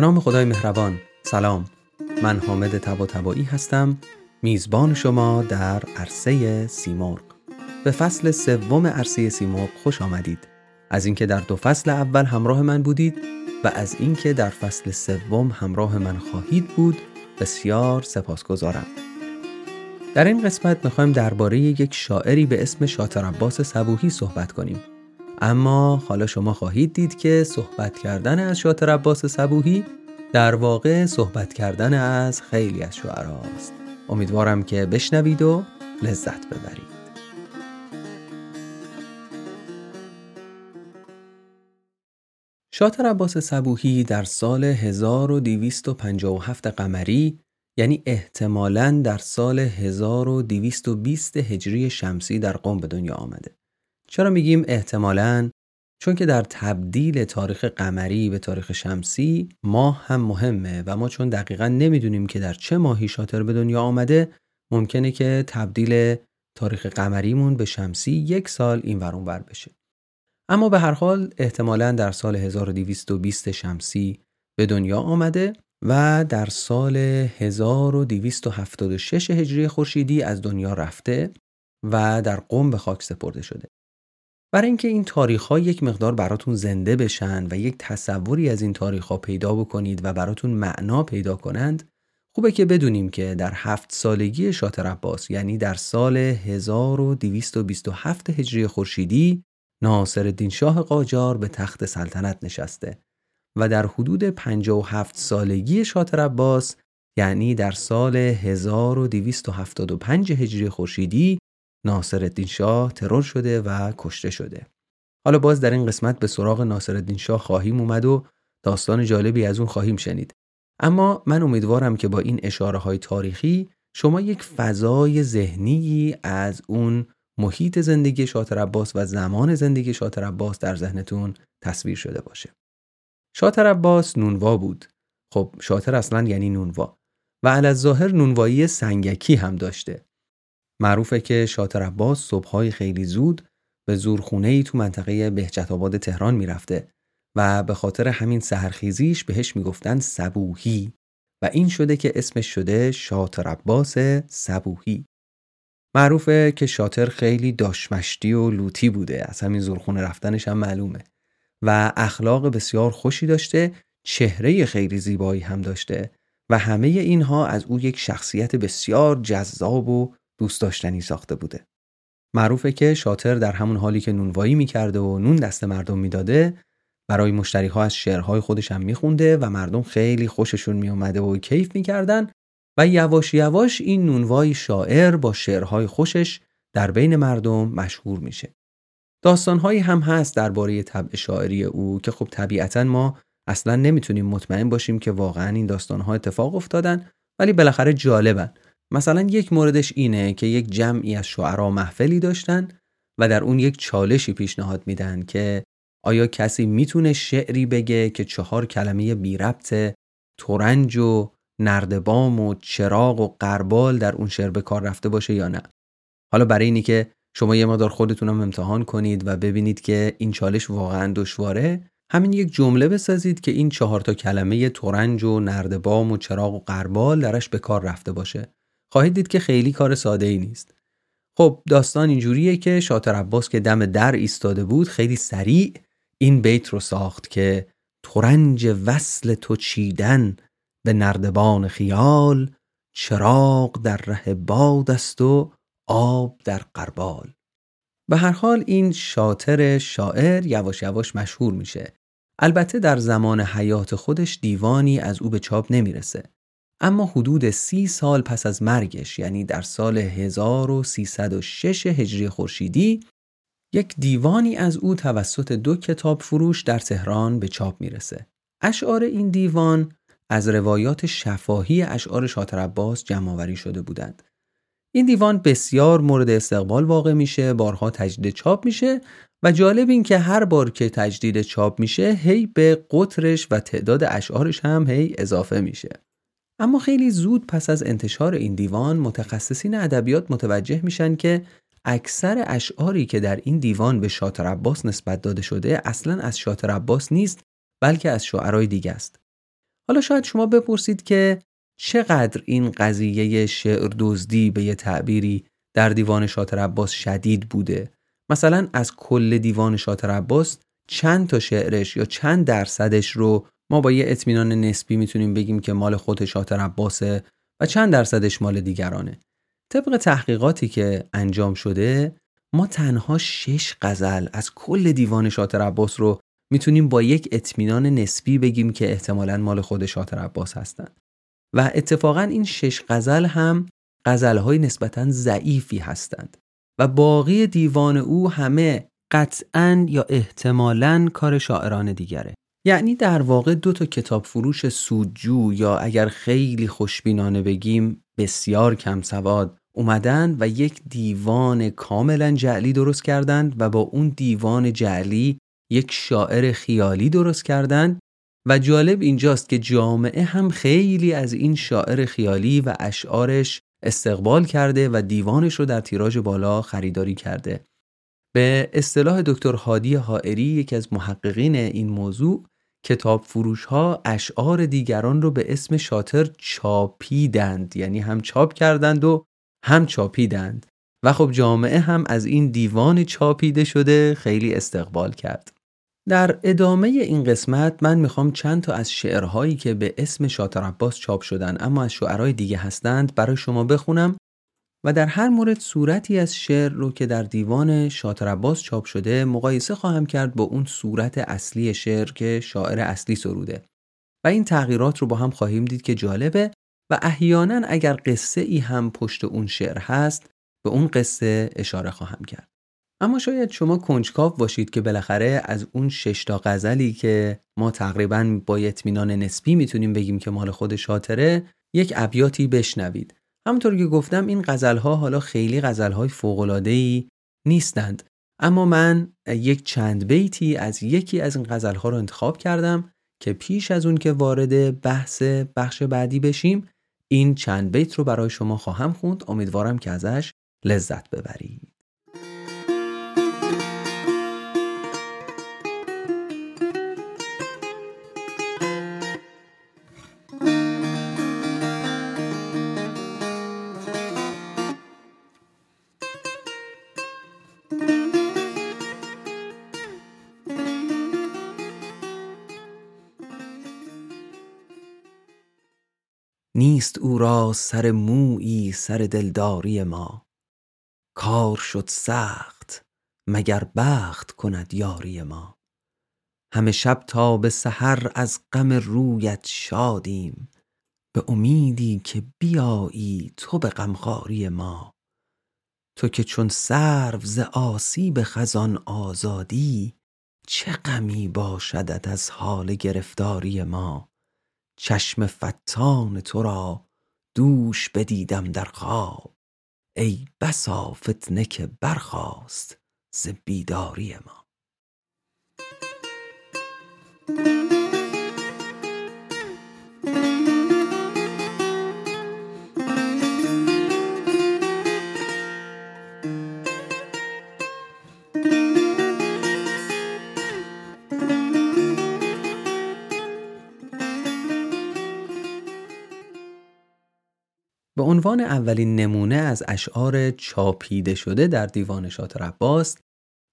نام خدای مهربان. سلام. من حامد تبا تبایی هستم. میزبان شما در عرصه سیمرغ. به فصل سوم عرصه سیمرغ خوش آمدید. از اینکه در دو فصل اول همراه من بودید و از اینکه در فصل سوم همراه من خواهید بود بسیار سپاسگزارم. در این قسمت می‌خوایم درباره یک شاعری به اسم شاطر عباس صبوهی صحبت کنیم. اما حالا شما خواهید دید که صحبت کردن از شاطر عباس صبوهی در واقع صحبت کردن از خیلی از شعراست امیدوارم که بشنوید و لذت ببرید شاطر عباس صبوهی در سال 1257 قمری یعنی احتمالاً در سال 1220 هجری شمسی در قم به دنیا آمده. چرا میگیم احتمالاً؟ چون که در تبدیل تاریخ قمری به تاریخ شمسی ماه هم مهمه و ما چون دقیقا نمی‌دونیم که در چه ماهی شاتر به دنیا آمده ممکنه که تبدیل تاریخ قمریمون به شمسی یک سال این ورون ور بشه. اما به هر حال احتمالا در سال 1220 شمسی به دنیا آمده و در سال 1276 هجری خورشیدی از دنیا رفته و در قم به خاک سپرده شده. برای اینکه این تاریخ ها یک مقدار براتون زنده بشن و یک تصوری از این تاریخ ها پیدا بکنید و براتون معنا پیدا کنند خوبه که بدونیم که در هفت سالگی شاتر عباس یعنی در سال 1227 هجری خورشیدی ناصر شاه قاجار به تخت سلطنت نشسته و در حدود 57 سالگی شاتر عباس یعنی در سال 1275 هجری خورشیدی ناصرالدین شاه ترور شده و کشته شده. حالا باز در این قسمت به سراغ ناصرالدین شاه خواهیم اومد و داستان جالبی از اون خواهیم شنید. اما من امیدوارم که با این اشاره های تاریخی شما یک فضای ذهنی از اون محیط زندگی شاتر عباس و زمان زندگی شاتر عباس در ذهنتون تصویر شده باشه. شاتر عباس نونوا بود. خب شاتر اصلا یعنی نونوا و ظاهر نونوایی سنگکی هم داشته. معروفه که شاتر عباس صبحهای خیلی زود به زورخونه ای تو منطقه بهجت آباد تهران می‌رفته و به خاطر همین سهرخیزیش بهش می‌گفتن سبوهی و این شده که اسمش شده شاتر عباس سبوهی معروفه که شاتر خیلی داشمشتی و لوتی بوده از همین زورخونه رفتنش هم معلومه و اخلاق بسیار خوشی داشته چهره خیلی زیبایی هم داشته و همه اینها از او یک شخصیت بسیار جذاب و دوست داشتنی ساخته بوده. معروفه که شاتر در همون حالی که نونوایی می‌کرده و نون دست مردم می‌داده برای مشتری ها از شعرهای خودش هم میخونده و مردم خیلی خوششون میومده و کیف می‌کردن و یواش یواش این نونوای شاعر با شعرهای خوشش در بین مردم مشهور میشه. داستانهایی هم هست درباره طبع شاعری او که خب طبیعتا ما اصلا نمی‌تونیم مطمئن باشیم که واقعا این داستانها اتفاق افتادن ولی بالاخره جالبن مثلا یک موردش اینه که یک جمعی از شعرا محفلی داشتن و در اون یک چالشی پیشنهاد میدن که آیا کسی می‌تونه شعری بگه که چهار کلمه بی ربط تورنج و نردبام و چراغ و قربال در اون شعر به کار رفته باشه یا نه؟ حالا برای اینی که شما یه مقدار خودتونم امتحان کنید و ببینید که این چالش واقعا دشواره همین یک جمله بسازید که این چهار تا کلمه تورنج و نردبام و چراغ و قربال درش به کار رفته باشه. خواهید دید که خیلی کار ساده ای نیست. خب داستان اینجوریه که شاطر عباس که دم در ایستاده بود خیلی سریع این بیت رو ساخت که تورنج وصل تو چیدن به نردبان خیال چراغ در ره باد است و آب در قربال. به هر حال این شاطر شاعر یواش یواش مشهور میشه. البته در زمان حیات خودش دیوانی از او به چاپ نمی‌رسه. اما حدود سی سال پس از مرگش یعنی در سال 1306 هجری خورشیدی یک دیوانی از او توسط دو کتاب فروش در تهران به چاپ می‌رسه. اشعار این دیوان از روایات شفاهی اشعار شاطر عباس جمعآوری شده بودند. این دیوان بسیار مورد استقبال واقع میشه، بارها تجدید چاپ میشه و جالب این که هر بار که تجدید چاپ میشه هی به قطرش و تعداد اشعارش هم هی اضافه میشه. اما خیلی زود پس از انتشار این دیوان متخصصین ادبیات متوجه میشن که اکثر اشعاری که در این دیوان به شاطر عباس نسبت داده شده اصلا از شاطر عباس نیست بلکه از شعرهای دیگه است. حالا شاید شما بپرسید که چقدر این قضیه شعر دزدی به یه تعبیری در دیوان شاطر عباس شدید بوده مثلا از کل دیوان شاطر عباس چند تا شعرش یا چند درصدش رو ما با یه اطمینان نسبی می‌تونیم بگیم که مال خود شاطر عباسه و چند درصدش مال دیگرانه. طبق تحقیقاتی که انجام شده ما تنها شش غزل از کل دیوان شاطر عباس رو می‌تونیم با یک اطمینان نسبی بگیم که احتمالا مال خود شاطر عباس هستند و اتفاقا این شش غزل هم غزلهای نسبتا ضعیفی هستند و باقی دیوان او همه قطعا یا احتمالا کار شاعران دیگره. یعنی در واقع دو تا کتاب فروش سودجو یا اگر خیلی خوشبینانه بگیم بسیار کم سواد اومدن و یک دیوان کاملا جعلی درست کردند و با اون دیوان جعلی یک شاعر خیالی درست کردند و جالب اینجاست که جامعه هم خیلی از این شاعر خیالی و اشعارش استقبال کرده و دیوانش رو در تیراژ بالا خریداری کرده. به اصطلاح دکتر هادی حائری یکی از محققین این موضوع کتاب فروش ها اشعار دیگران رو به اسم شاطر چاپیدند. یعنی هم چاپ کردند و هم چاپیدند. و خب جامعه هم از این دیوان چاپیده شده خیلی استقبال کرد. در ادامه این قسمت من می‌خوام چند تا از شعرهایی که به اسم شاطر عباس چاپ شدن اما از شعرهای دیگه هستند برای شما بخونم. و در هر مورد صورتی از شعر رو که در دیوان شاطر عباس چاپ شده مقایسه خواهم کرد با اون صورت اصلی شعر که شاعر اصلی سروده. و این تغییرات رو با هم خواهیم دید که جالبه و احیانا اگر قصه ای هم پشت اون شعر هست به اون قصه اشاره خواهم کرد. اما شاید شما کنجکاو باشید که بالاخره از اون ششتا غزلی که ما تقریبا با اطمینان نسبی می‌تونیم بگیم که مال خود شاطره یک ابیاتی بشنوید. همونطور که گفتم این غزلها حالا خیلی غزلهای فوق‌العاده‌ای نیستند. اما من یک چند بیتی از یکی از این غزلها رو انتخاب کردم که پیش از اون که وارد بحث بخش بعدی بشیم این چند بیت رو برای شما خواهم خوند. امیدوارم که ازش لذت ببرید. نیست او را سر مویی سر دلداری ما. کار شد سخت مگر بخت کند یاری ما. همه شب تا به سحر از غم رویت شادیم به امیدی که بیایی تو به غمخواری ما. تو که چون سرو ز آسیب خزان آزادی چه غمی باشدت از حال گرفتاری ما؟ چشم فتان تو را دوش بدیدم در خواب. ای بسا فتنه که برخاست ز بیداری ما. عنوان اولین نمونه از اشعار چاپیده شده در دیوان شاطر عباس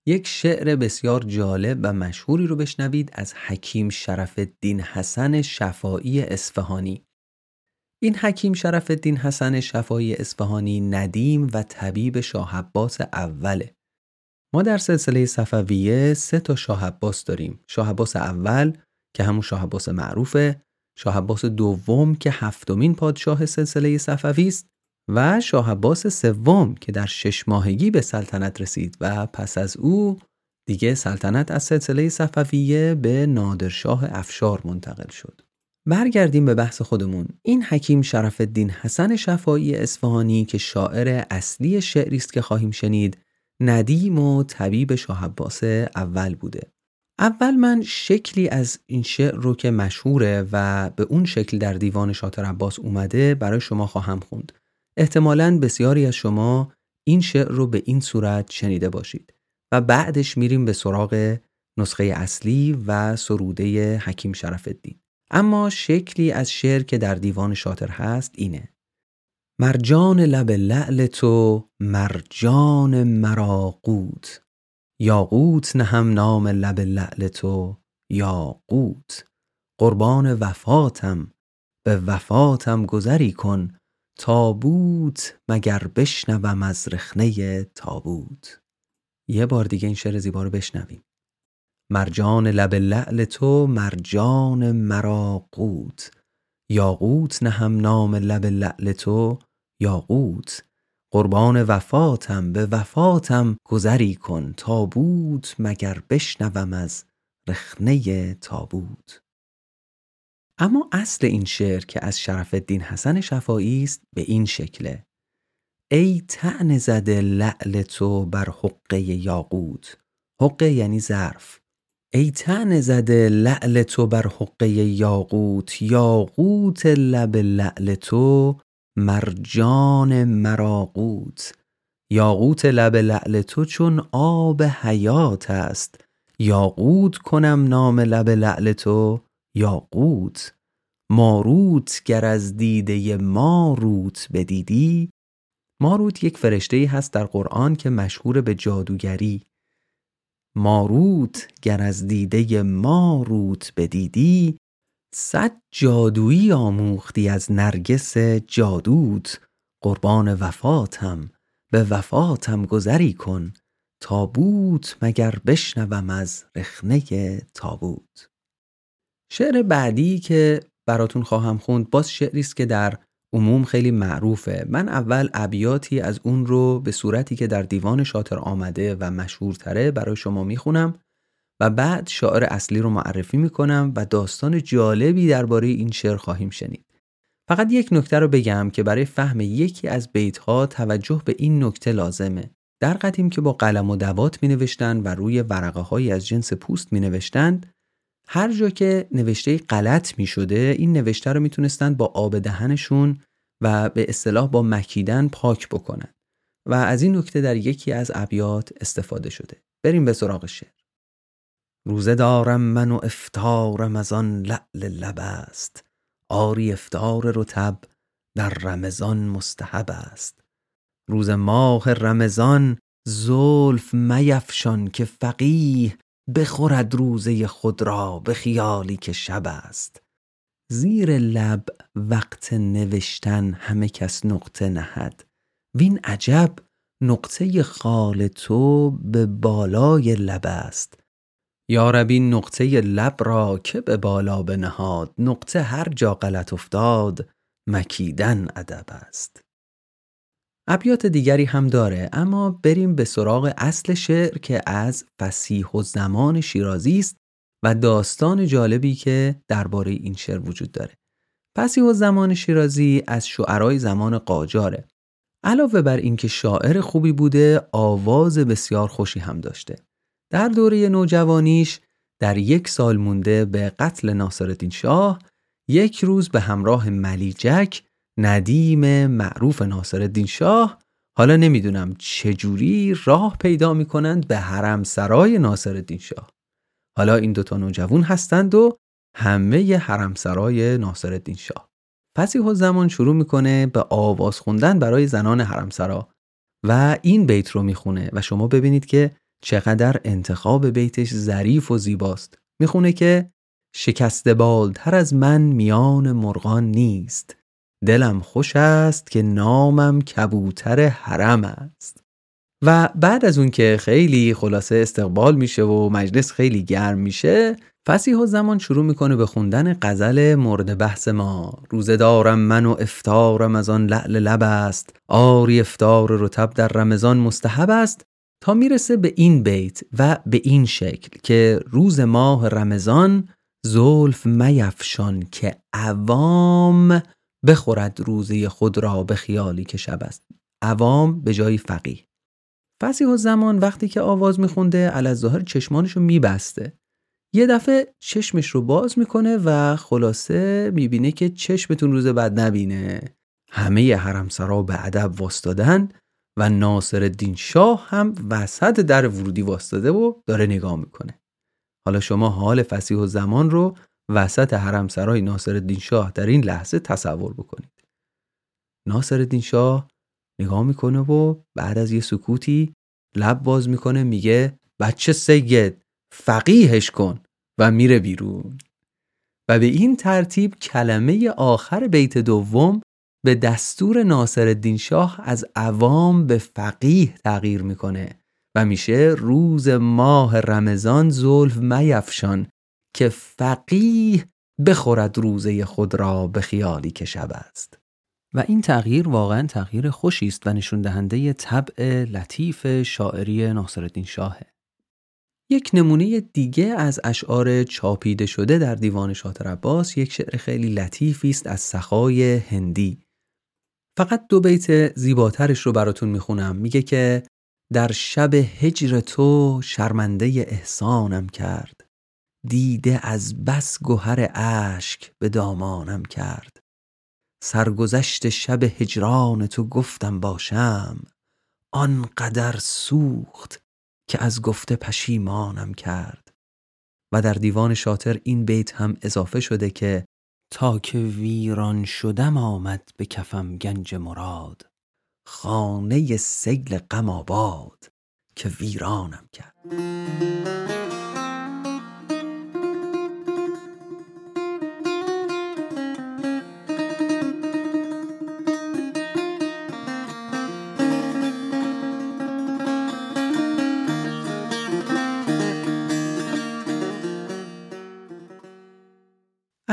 یک شعر بسیار جالب و مشهوری رو بشنوید از حکیم شرف الدین حسن شفایی اصفهانی. این حکیم شرف الدین حسن شفایی اصفهانی ندیم و طبیب شاه عباس اوله. ما در سلسله صفویه سه تا شاه عباس داریم. شاه عباس اول که همون شاه عباس معروفه. شاه عباس دوم که هفتمین پادشاه سلسله صفوی است و شاه عباس سوم که در شش ماهگی به سلطنت رسید و پس از او دیگه سلطنت از سلسله صفویه به نادرشاه افشار منتقل شد. برگردیم به بحث خودمون. این حکیم شرف الدین حسن شفایی اصفهانی که شاعر اصلی شعری است که خواهیم شنید، ندیم و طبیب شاه عباس اول بوده. اول من شکلی از این شعر رو که مشهوره و به اون شکل در دیوان شاطر عباس اومده برای شما خواهم خوند. احتمالا بسیاری از شما این شعر رو به این صورت شنیده باشید و بعدش میریم به سراغ نسخه اصلی و سروده حکیم شرف الدین. اما شکلی از شعر که در دیوان شاطر هست اینه مرجان لب لعل تو مرجان مراقوت یاقوت نهم نام لب لعل تو یاقوت. قربان وفاتم به وفاتم گذری کن. تابوت مگر بشنوم از رخنه تابوت. یه بار دیگه این شعر زیبا رو بشنویم. مرجان لب لعل تو مرجان مراقوت یاقوت نهم نام لب لعل تو یاقوت. قربان وفاتم به وفاتم گذری کن تابوت مگر بشنوم از رخنه تابوت. اما اصل این شعر که از شرف الدین حسن شفایی است به این شکله. ای تن زده لعل تو بر حقه یاقوت. حقه یعنی ظرف. ای تن زده لعل تو بر حقه یاقوت. یاقوت لب لعل تو مرجان مراقوت. یاقوت لب لعل تو چون آب حیات است. یاقوت کنم نام لب لعل تو یاقوت. ماروت گر از دیده ماروت بدیدی. ماروت یک فرشته هست در قرآن که مشهور به جادوگری. ماروت گر از دیده ماروت بدیدی صد جادویی آموختی از نرگس جادوت. قربان وفاتم به وفاتم گذری کن. تابوت مگر بشنوم از رخنه تابوت. شعر بعدی که براتون خواهم خوند باز شعری است که در عموم خیلی معروفه. من اول ابیاتی از اون رو به صورتی که در دیوان شاطر آمده و مشهورتره برای شما می‌خونم. و بعد شاعر اصلی رو معرفی می‌کنم و داستان جالبی درباره این شعر خواهیم شنید. فقط یک نکته رو بگم که برای فهم یکی از بیتها توجه به این نکته لازمه. در قدیم که با قلم و دوات می نوشتن و روی ورقه های از جنس پوست می نوشتند هر جا که نوشته غلط می شده این نوشته رو می‌تونستند با آب دهنشون و به اصطلاح با مکیدن پاک بکنن. و از این نکته در یکی از ابیات استفاده شده. بریم به سراغ شعر. روزه دارم من و افتارم از آن لعل لب است. آری افتار رتب در رمضان مستحب است. روز ماه رمضان زلف میفشان که فقیه بخورد روزه خود را به خیالی که شب است. زیر لب وقت نوشتن همه کس نقطه نهد. وین عجب نقطه خال تو به بالای لب است. یارب نقطه لب را که به بالا بنهاد نقطه هر جا غلط افتاد مکیدن ادب است ابیات دیگری هم داره اما بریم به سراغ اصل شعر که از فسیح و زمان شیرازی است و داستان جالبی که درباره این شعر وجود داره. فسیح و زمان شیرازی از شعرای زمان قاجاره. علاوه بر اینکه شاعر خوبی بوده، آواز بسیار خوشی هم داشته. در دوره نوجوانیش در یک سال مونده به قتل ناصرالدین شاه یک روز به همراه ملیجک ندیم معروف ناصرالدین شاه حالا نمی‌دونم چجوری راه پیدا می‌کنند به حرم سرای ناصرالدین شاه. حالا این دوتا نوجوان هستند و همه حرم سرای ناصرالدین شاه. فسیح زمان شروع می‌کنه به آواز خوندن برای زنان حرم سرا و این بیت رو می‌خونه و شما ببینید که چقدر انتخاب بیتش ظریف و زیباست. می‌خونه که شکست بالتر از من میان مرغان نیست. دلم خوش است که نامم کبوتر حرم است. و بعد از اون که خیلی خلاصه استقبال میشه و مجلس خیلی گرم میشه فسیح و زمان شروع می‌کنه به خوندن غزل مورد بحث ما. روزه دارم من و افتارم از آن لعل لب است. آری افتار رتب در رمضان مستحب است. می‌رسه به این بیت و به این شکل که روز ماه رمضان زلف میفشان که عوام بخورد روزی خود را به خیالی که شب است. عوام به جای فقیه. فسیح زمان وقتی که آواز میخونده ظاهر چشمانش رو میبسته. یه دفعه چشمش رو باز می‌کنه و خلاصه می‌بینه که چشمتون روز بعد نبینه. همه حرم سرا به ادب واستادن و ناصر الدین شاه هم وسط در ورودی واستاده و داره نگاه می‌کنه. حالا شما حال فسیح و زمان رو وسط حرمسرای ناصرالدین شاه در این لحظه تصور بکنید. ناصرالدین شاه نگاه می‌کنه و بعد از یه سکوتی لب باز می‌کنه میگه بچه سید فقیهش کن و میره بیرون. و به این ترتیب کلمه آخر بیت دوم به دستور ناصر شاه از عوام به فقیه تغییر می‌کنه و میشه روز ماه رمضان زلف میفشان که فقیه بخورد روزه خود را به خیالی که شب است. و این تغییر واقعا تغییر خوشی است و نشون دهنده طبع لطیف شاعری ناصرالدین شاهه. یک نمونه دیگه از اشعار چاپیده شده در دیوان شاطر عباس یک شعر خیلی لطیفی است از سخای هندی. فقط دو بیت زیباترش رو براتون می‌خونم. میگه که در شب هجر تو شرمنده احسانم کرد. دیده از بس گوهر اشک به دامانم کرد. سرگذشت شب هجران تو گفتم باشم آنقدر سوخت که از گفته پشیمانم کرد. و در دیوان شاطر این بیت هم اضافه شده که تا که ویران شدم آمد به کفم گنج مراد. خانه سیل غم آباد که ویرانم کرد.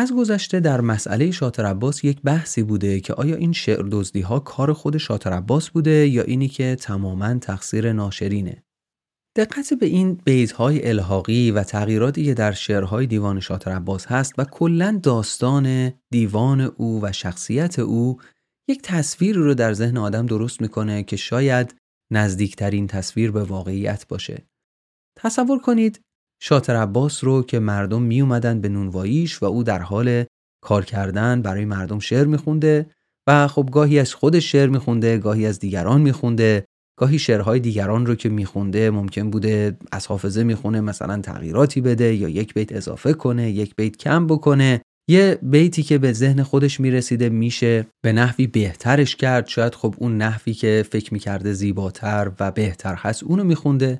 از گذشته در مسئله شاطر عباس یک بحثی بوده که آیا این شعر دزدی ها کار خود شاطر عباس بوده یا اینی که تماما تقصیر ناشرینه؟ دقت به این بیت های الحاقی و تغییراتی که در شعرهای دیوان شاطر عباس هست و کلا داستان دیوان او و شخصیت او یک تصویر رو در ذهن آدم درست می‌کنه که شاید نزدیکترین تصویر به واقعیت باشه. تصور کنید شاطر عباس رو که مردم می اومدن به نونواییش و او در حال کار کردن برای مردم شعر میخونده و خب گاهی از خودش شعر میخونده گاهی از دیگران میخونده گاهی شعرهای دیگران رو که میخونده ممکن بوده از حافظه می‌خونه مثلا تغییراتی بده یا یک بیت اضافه کنه یک بیت کم بکنه. یه بیتی که به ذهن خودش می‌رسیده میشه به نحوی بهترش کرد. شاید خب اون نحوی که فکر می‌کرده زیباتر و بهتر هست اونو میخونده.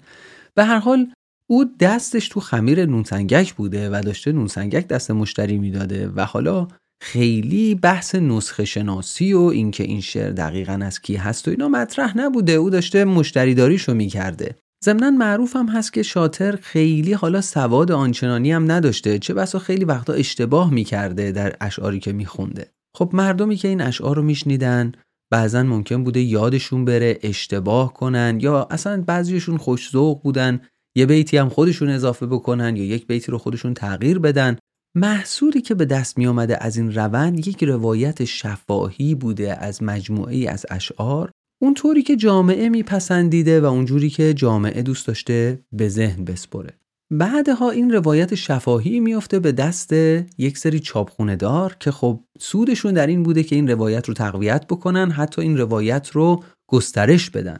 به هر حال او دستش تو خمیر نونسنگک بوده و داشته نونسنگک دست مشتری می‌داده و حالا خیلی بحث نسخه شناسی و اینکه این شعر دقیقا از کی هست و اینا مطرح نبوده. او داشته مشتری داریشو می‌کرده. ضمنا معروف هم هست که شاتر خیلی حالا سواد آنچنانی هم نداشته چه بسا خیلی وقتا اشتباه می‌کرده در اشعاری که میخونده. خب مردمی که این اشعار رو میشنیدن بعضا ممکن بوده یادشون بره اشتباه کنن یا اصلا بعضیشون خوشذوق بودن. یه بیتی هم خودشون اضافه بکنن یا یک بیتی رو خودشون تغییر بدن. محصولی که به دست می آمده از این روند یک روایت شفاهی بوده از مجموعه از اشعار. اونطوری که جامعه میپسندیده و اونجوری که جامعه دوست داشته به ذهن بسپره. بعدها این روایت شفاهی میافته به دست یک سری چاپخونه دار که خب سودشون در این بوده که این روایت رو تقویت بکنن حتی این روایت رو گسترش بدن.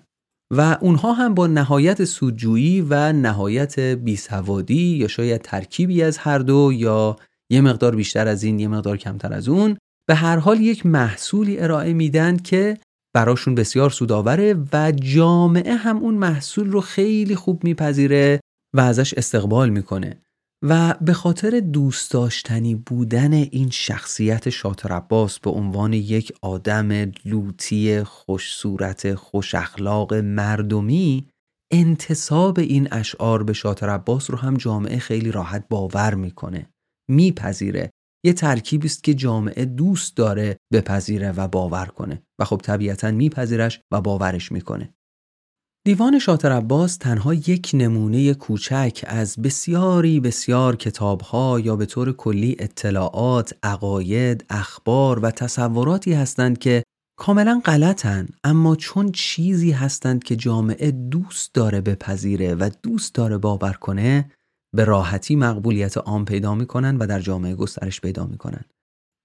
و اونها هم با نهایت سودجویی و نهایت بیسوادی یا شاید ترکیبی از هر دو یا یه مقدار بیشتر از این یه مقدار کمتر از اون به هر حال یک محصولی ارائه میدن که براشون بسیار سودآوره و جامعه هم اون محصول رو خیلی خوب میپذیره و ازش استقبال می‌کنه. و به خاطر دوست داشتنی بودن این شخصیت شاطر عباس به عنوان یک آدم لوتی خوش صورت خوش اخلاق مردمی انتصاب این اشعار به شاطر عباس رو هم جامعه خیلی راحت باور می‌کنه میپذیره. یه ترکیبی است که جامعه دوست داره بپذیره و باور کنه و خب طبیعتا میپذیرش و باورش می‌کنه. دیوان شاطر عباس تنها یک نمونه کوچک از بسیاری بسیار کتابها یا به طور کلی اطلاعات، عقاید، اخبار و تصوراتی هستند که کاملا غلطن اما چون چیزی هستند که جامعه دوست داره بپذیره و دوست داره باور کنه به راحتی مقبولیت عام پیدا می‌کنن و در جامعه گسترش پیدا می‌کنن.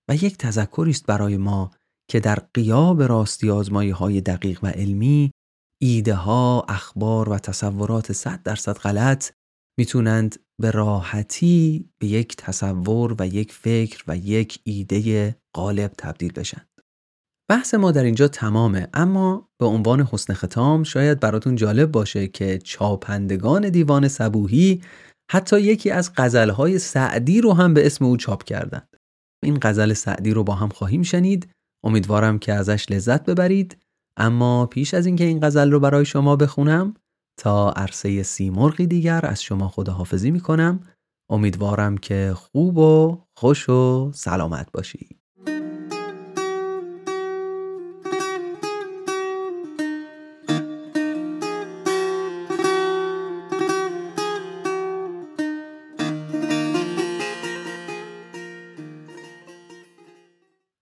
و یک تذکری است برای ما که در قیاب راستی آزمایی های دقیق و علمی ایده ها، اخبار و تصورات صد درصد غلط می‌تونند به راحتی به یک تصور و یک فکر و یک ایده غالب تبدیل بشن. بحث ما در اینجا تمامه اما به عنوان حسن ختام شاید براتون جالب باشه که چاپندگان دیوان صبوهی حتی یکی از غزلهای سعدی رو هم به اسم او چاپ کردند. این غزل سعدی رو با هم خواهیم شنید. امیدوارم که ازش لذت ببرید. اما پیش از اینکه این غزل رو برای شما بخونم تا عرصه سیمرغی دیگر از شما خداحافظی می‌کنم. امیدوارم که خوب و خوش و سلامت باشید.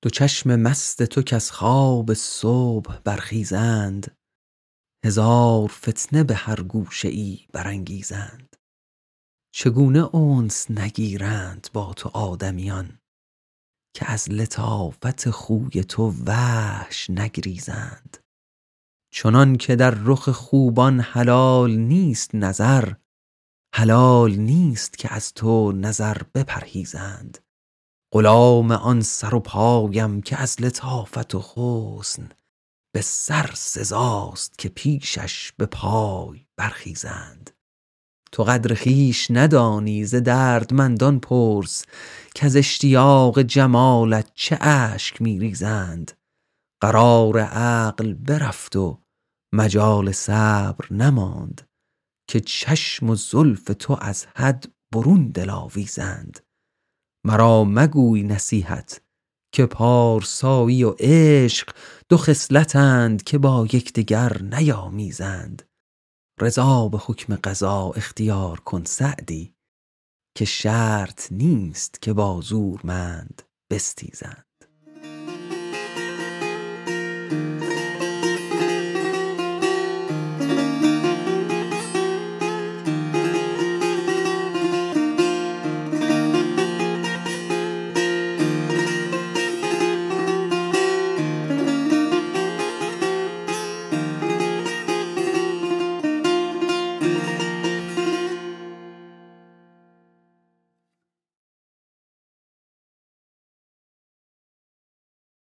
دو چشم مست تو که از خواب صبح برخیزند هزار فتنه به هر گوشه ای برانگیزند. چگونه اونس نگیرند با تو آدمیان که از لطافت خوی تو وحش نگریزند؟ چنان که در رخ خوبان حلال نیست نظر حلال نیست که از تو نظر بپرهیزند. غلام آن سر و پایم که از لطافت و حسن به سر سزاست که پیشش به پای برخیزند. تو قدر خیش ندانی ز دردمندان پرس که از اشتیاق جمالت چه اشک میریزند. قرار عقل برفت و مجال صبر نماند که چشم و زلف تو از حد برون دلاویزند. مرا مگوی نصیحت که پارسایی و عشق دو خصلتند که با یکدیگر نیامیزند. رضا به حکم قضا اختیار کن سعدی که شرط نیست که با زورمند بستیزند.